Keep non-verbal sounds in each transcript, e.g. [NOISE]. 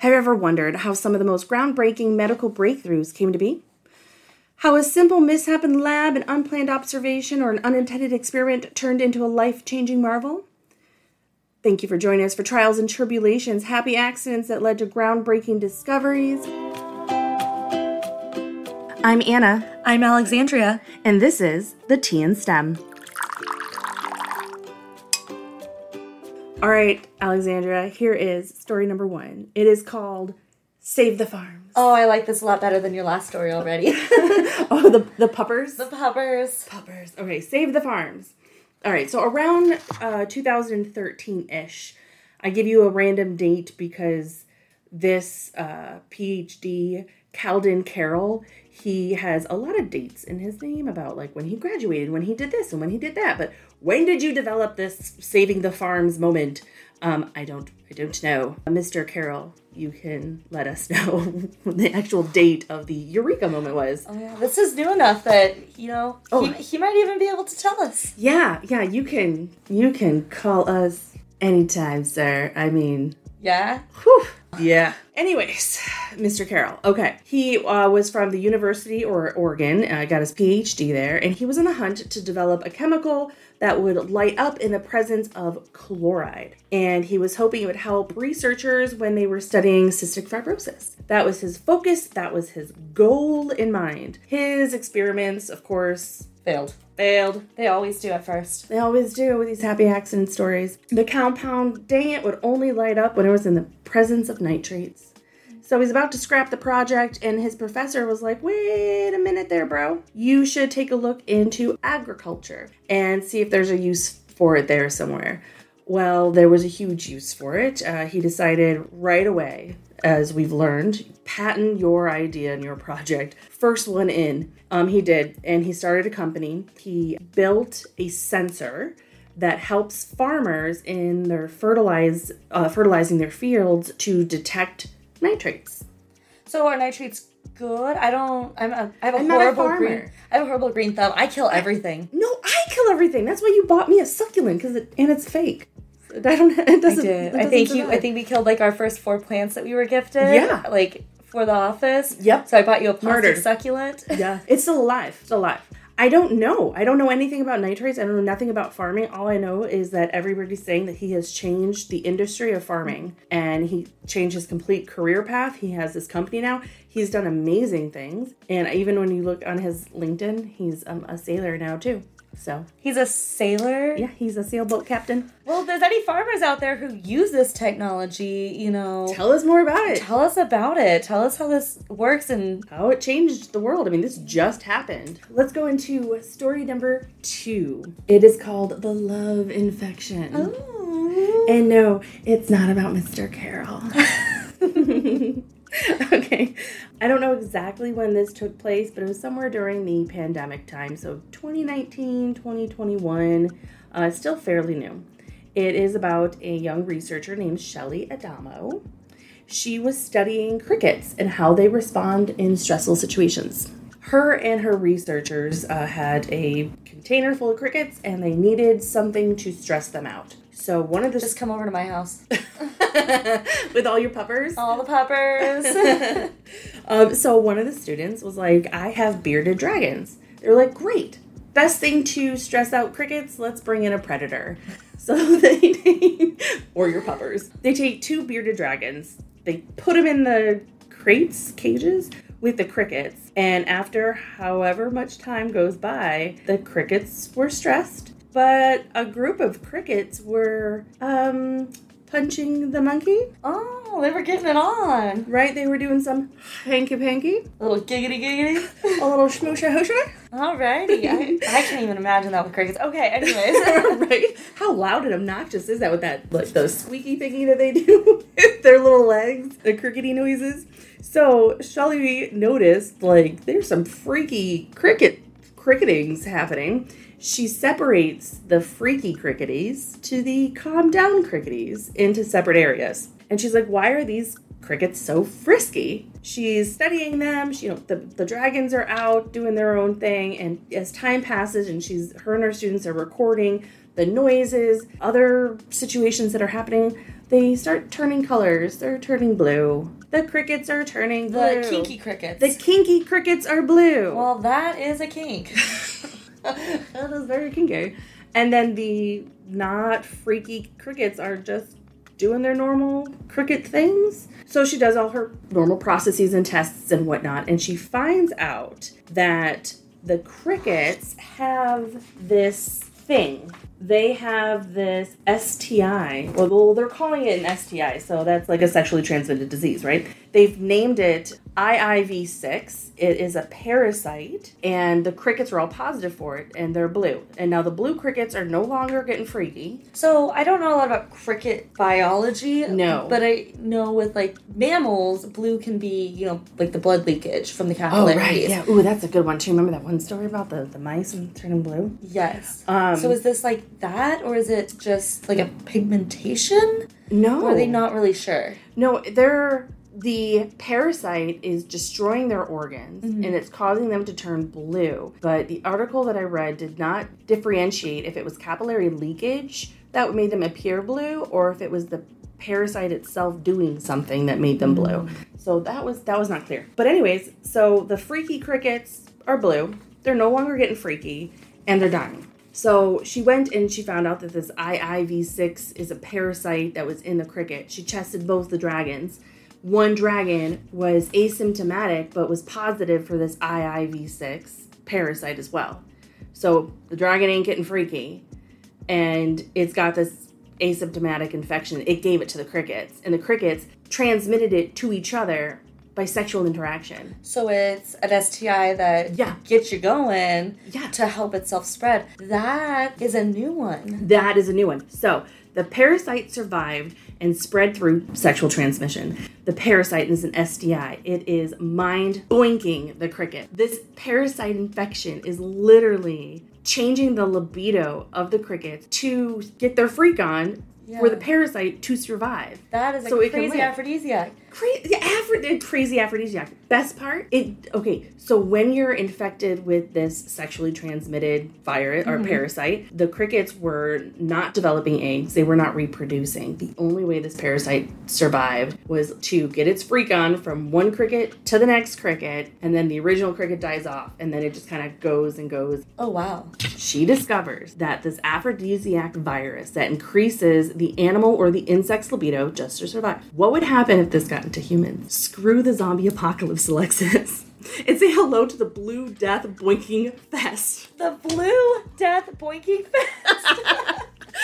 Have you ever wondered how some of the most groundbreaking medical breakthroughs came to be? How a simple mishap in the lab, an unplanned observation, or an unintended experiment turned into a life changing marvel? Thank you for joining us for Trials and Tribulations, happy accidents that led to groundbreaking discoveries. I'm Anna, I'm Alexandria. and this is the Tea and STEM. All right, Alexandra, here is story number one. It is called Save the Farms. Oh, I like this a lot better than your last story already. [LAUGHS] Oh, the, the puppers? the puppers. puppers. Okay, Save the Farms. All right, so around uh, 2013 ish, I give you a random date because this uh, PhD, Calden Carroll, he has a lot of dates in his name about like when he graduated, when he did this, and when he did that. But when did you develop this saving the farms moment? Um, I don't, I don't know, Mr. Carroll. You can let us [LAUGHS] know what the actual date of the Eureka moment was. Oh, yeah. This is new enough that, you know, Oh. he, he might even be able to tell us. Yeah, yeah, you can you can call us anytime, sir. I mean, Yeah? whew. Yeah. Anyways, Mr. Carroll. Okay, he uh, was from the University or Oregon. Uh, got his PhD there, and he was on a hunt to develop a chemical that would light up in the presence of chloride. And he was hoping it would help researchers when they were studying cystic fibrosis. That was his focus. That was his goal in mind. His experiments, of course, Failed. failed. They always do at first. They always do with these happy accident stories. The compound, dang it, would only light up when it was in the presence of nitrates. So he's about to scrap the project, and his professor was like, wait a minute there, bro. You should take a look into agriculture and see if there's a use for it there somewhere. Well, there was a huge use for it. Uh, he decided right away, as we've learned, patent your idea and your project. First one in. Um, he did, and he started a company. He built a sensor that helps farmers in their fertilize uh, fertilizing their fields to detect nitrates. So are nitrates good? I don't. I'm a, I have a I'm not a green. I have a horrible green thumb. I kill everything. No, I kill everything. That's why you bought me a succulent because it and it's fake. [LAUGHS] I don't. It I doesn't. did. it I doesn't think you. I think we killed like our first four plants that we were gifted. Yeah. Like for the office. Yep. So I bought you a plastic Murdered. succulent. [LAUGHS] Yeah, it's still alive. It's alive. I don't know. I don't know anything about nitrates. I don't know nothing about farming. All I know is that everybody's saying that he has changed the industry of farming and he changed his complete career path. He has this company now. He's done amazing things. And even when you look on his LinkedIn, he's um, a sailor now too. So, He's a sailor. yeah, he's a sailboat captain. Well, if there's any farmers out there who use this technology, you know, Tell us more about it. tell us about it. Tell us how this works and How it changed the world. I mean, this just happened. Let's go into story number two. It is called The Love Infection. Oh. And no, it's not about Mr. Carroll. [LAUGHS] [LAUGHS] okay. I don't know exactly when this took place, but it was somewhere during the pandemic time. So 2019, 2021, uh, still fairly new. It is about a young researcher named Shelley Adamo. She was studying crickets and how they respond in stressful situations. Her and her researchers uh, had a container full of crickets and they needed something to stress them out. So one of the just come over to my house. [LAUGHS] with all your puppers. All the puppers. [LAUGHS] Um, so one of the students was like, I have bearded dragons. They're like, great. Best thing to stress out crickets, let's bring in a predator. So [LAUGHS] they take, or your puppers. They take two bearded dragons, they put them in the crates, cages, with the crickets. And after however much time goes by, the crickets were stressed. But a group of crickets were um, punching the monkey, oh, they were getting it on. right? They were doing some hanky panky. A little giggity giggity. [LAUGHS] a little schmoosha hoosha, Alrighty. I, I can't even imagine that with crickets. Okay, anyways. [LAUGHS] right? How loud and obnoxious is that with that like those squeaky thingy that they [LAUGHS] do with their little legs, the crickety noises? So Shelley noticed like there's some freaky cricket cricketings happening. She separates the freaky cricketies to the calm down cricketies into separate areas. And she's like, why are these crickets so frisky? She's studying them. She, you know, the, the dragons are out doing their own thing. And as time passes and she's, her and her students are recording the noises, other situations that are happening, they start turning colors. They're turning blue. The crickets are turning blue. The kinky crickets. The kinky crickets are blue. well, that is a kink. [LAUGHS] that is very kinky. And then the not freaky crickets are just doing their normal cricket things. So she does all her normal processes and tests and whatnot, and she finds out that the crickets have this thing. They have this STI. Well, they're calling it an STI, so that's like a sexually transmitted disease, right? They've named it IIV6. It is a parasite, and the crickets are all positive for it, and they're blue. And now the blue crickets are no longer getting freaky. so I don't know a lot about cricket biology. No. But I know with like mammals, blue can be, you know, like the blood leakage from the capillaries. Oh, right. Yeah. Ooh, that's a good one too. Remember that one story about the, the mice and turning blue? Yes. Um, so is this like that, or is it just like a pigmentation? No. Or are they not really sure? No, they're the parasite is destroying their organs mm-hmm. and it's causing them to turn blue. But the article that I read did not differentiate if it was capillary leakage that made them appear blue or if it was the parasite itself doing something that made them blue. Mm-hmm. So that was that was not clear. But anyways, so the freaky crickets are blue. They're no longer getting freaky and they're dying. So she went and she found out that this IIV6 is a parasite that was in the cricket. She tested both the dragons. One dragon was asymptomatic but was positive for this IIV6 parasite as well. So the dragon ain't getting freaky and it's got this asymptomatic infection. It gave it to the crickets, and the crickets transmitted it to each other by sexual interaction. So it's an STI that Yeah. gets you going Yeah. to help itself spread. That is a new one. That is a new one. So the parasite survived and spread through sexual transmission. The parasite is an STI. It is mind boinking the cricket. This parasite infection is literally changing the libido of the crickets to get their freak on for the parasite to survive. That is a So can crazy aphrodisiac. Crazy, aphro- crazy aphrodisiac. Best part, it okay. So when you're infected with this sexually transmitted virus or mm-hmm. parasite, the crickets were not developing eggs. They were not reproducing. The only way this parasite survived was to get its freak on from one cricket to the next cricket, and then the original cricket dies off, and then it just kind of goes and goes Oh wow. she discovers that this aphrodisiac virus that increases the animal or the insect's libido just to survive. What would happen if this got into humans? Screw the zombie apocalypse, Alexis. [LAUGHS] And say hello to the blue death boinking fest. The blue death boinking [LAUGHS] fest.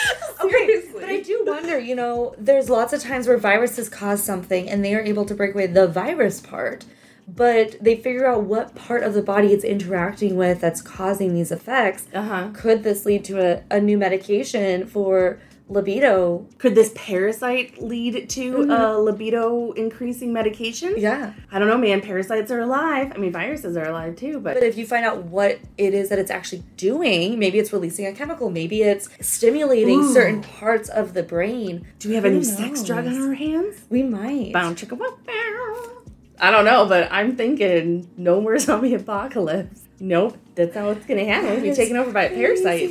[LAUGHS] okay, but I do wonder, you know, there's lots of times where viruses cause something and they are able to break away the virus part, but they figure out what part of the body it's interacting with that's causing these effects. Uh huh. Could this lead to a, a new medication for libido? Could this parasite lead to a mm-hmm. libido increasing medication? Yeah. I don't know, man. Parasites are alive. I mean, viruses are alive too, but, But if you find out what it is that it's actually doing, maybe it's releasing a chemical, maybe it's stimulating Ooh. certain parts of the brain. do we have a new sex drug on our hands? We might. Bound chicka. I don't know, but I'm thinking no more [LAUGHS] zombie apocalypse. Nope, that's how it's gonna happen. We'll be taken over by a parasite.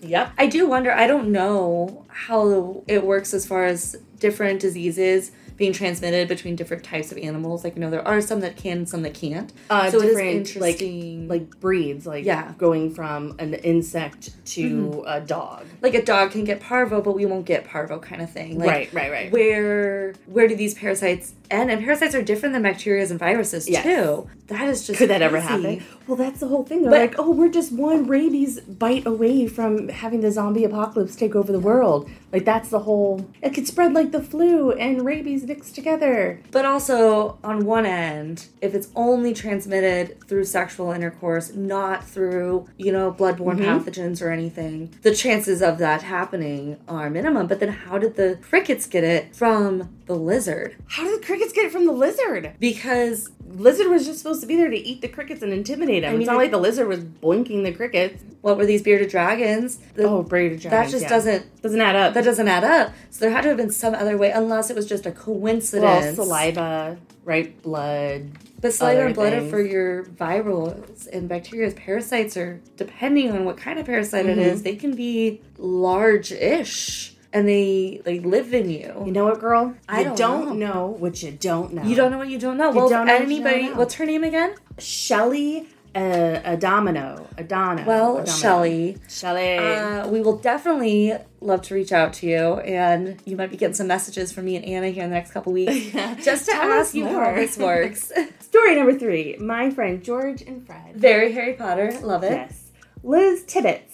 Crazy. Yep. I do wonder, I don't know how it works as far as different diseases being transmitted between different types of animals. Like, you know, there are some that can, some that can't. Uh, so it is different, like like breeds, like Yeah. Mm-hmm. going from an insect to a dog. like a dog can get parvo, but we won't get parvo kind of thing. Like, right, right, right. Where where do these parasites end? And parasites are different than bacteria and viruses Yes. too. That is just Could that ever happen? Well, that's the whole thing. They're But- like, oh, we're just one rabies bite away from having the zombie apocalypse take over the world. Like that's the whole. It could spread like the flu and rabies mixed together. But also, on one end, if it's only transmitted through sexual intercourse, not through, you know, bloodborne Mm-hmm. pathogens or anything, the chances of that happening are minimum. But then, how did the crickets get it from the lizard? How did the crickets get it from the lizard? Because Lizard was just supposed to be there to eat the crickets and intimidate them. I mean, it's not it- like the lizard was boinking the crickets. what were these bearded dragons? The- Oh, braided dragons. that just yeah. doesn't. doesn't add up. That doesn't add up. So there had to have been some other way, unless it was just a well, coincidence. saliva, right? Blood. But saliva and blood are for your virals and bacteria. Parasites are, depending on what kind of parasite Mm-hmm. it is, they can be large-ish. And they like live in you. You know what, girl? I you don't don't know. know. what you don't know. You don't know what you don't know. well, don't know what you anybody, know. what's her name again? Shelley uh, Adamino. Adana. Well, Adamino. Shelley. Shelley. Uh, we will definitely love to reach out to you, and you might be getting some messages from me and Anna here in the next couple weeks, [LAUGHS] just to Tell ask you how this works. [LAUGHS] [LAUGHS] Story number three. My friend George and Fred. Very Harry Potter, love it. Yes. Liz Tibbetts.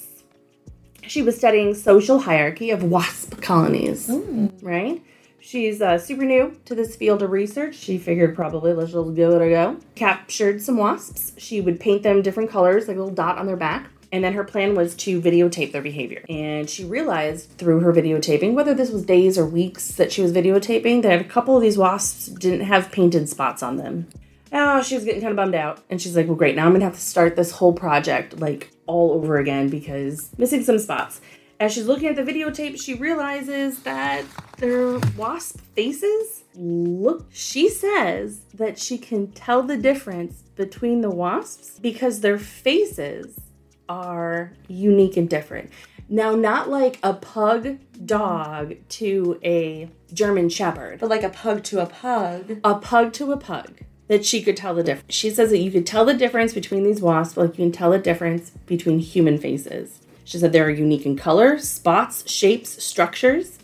She was studying social hierarchy of wasp colonies. Right? She's uh, super new to this field of research. She figured probably let's just give it a go. Captured some wasps. She would paint them different colors, like a little dot on their back. And then her plan was to videotape their behavior. And she realized through her videotaping, whether this was days or weeks that she was videotaping, that a couple of these wasps didn't have painted spots on them. Oh, she was getting kind of bummed out. And she's like, well, great. Now I'm to have to start this whole project like all over again because missing some spots. As she's looking at the videotape, she realizes that their wasp faces look. She says that she can tell the difference between the wasps because their faces are unique and different. Now, not like a pug dog to a German shepherd, But like a pug to a pug. a pug to a pug that she could tell the difference. She says that you could tell the difference between these wasps, like you can tell the difference between human faces. She said they are unique in color, spots, shapes, structures.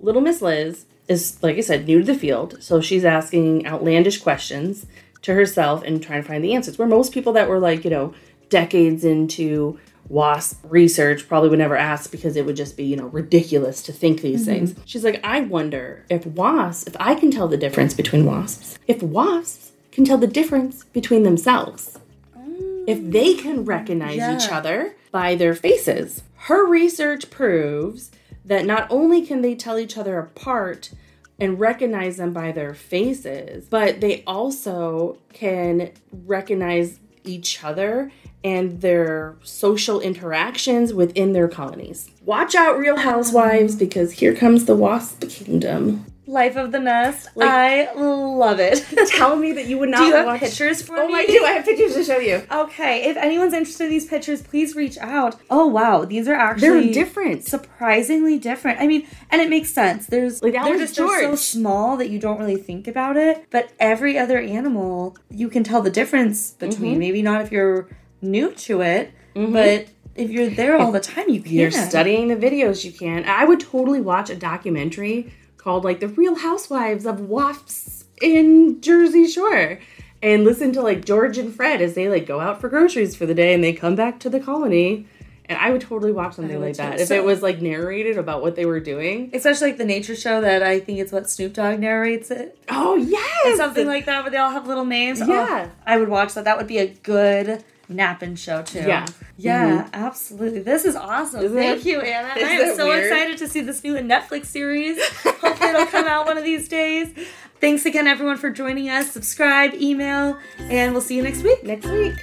Little Miss Liz is, like I said, new to the field, so she's asking outlandish questions to herself and trying to find the answers. Where most people that were like, you know, decades into wasp research probably would never ask because it would just be, you know, ridiculous to think these mm-hmm. things. She's like, I wonder if wasps, if I can tell the difference between wasps, if wasps can tell the difference between themselves, if mm. they can recognize each other by their faces. Her research proves that not only can they tell each other apart and recognize them by their faces, but they also can recognize each other and their social interactions within their colonies. Watch out, Real Housewives, because here comes the Wasp Kingdom. Life of the Nest. Like- I love it. [LAUGHS] Tell me that you would not Do you have watch- pictures for Oh, me? Oh, I do. I have pictures to show you. Okay, if anyone's interested in these pictures, please reach out. Oh wow, these are actually They're different. surprisingly different. I mean, and it makes sense. There's Like, they're just they're so small that you don't really think about it. But every other animal, you can tell the difference between. Mm-hmm. Maybe not if you're new to it, but if you're there all the time, you can. You're studying the videos you can. I would totally watch a documentary called like The Real Housewives of Wasps in Jersey Shore and listen to like George and Fred as they like go out for groceries for the day and they come back to the colony. And I would totally watch something like that too. if it was like narrated about what they were doing. Especially like the nature show that I think it's what Snoop Dogg narrates it. Oh yes, Something like that where they all have little names. Oh, Yeah. I would watch that. That would be a good napping show too. Yeah. Mm-hmm. Yeah, absolutely. This is awesome. Isn't Thank it- you, Anna. isn't I'm so weird? excited to see this new Netflix series. [LAUGHS] Hopefully it'll come out one of these days. Thanks again everyone for joining us. Subscribe, email, and we'll see you next week. next week.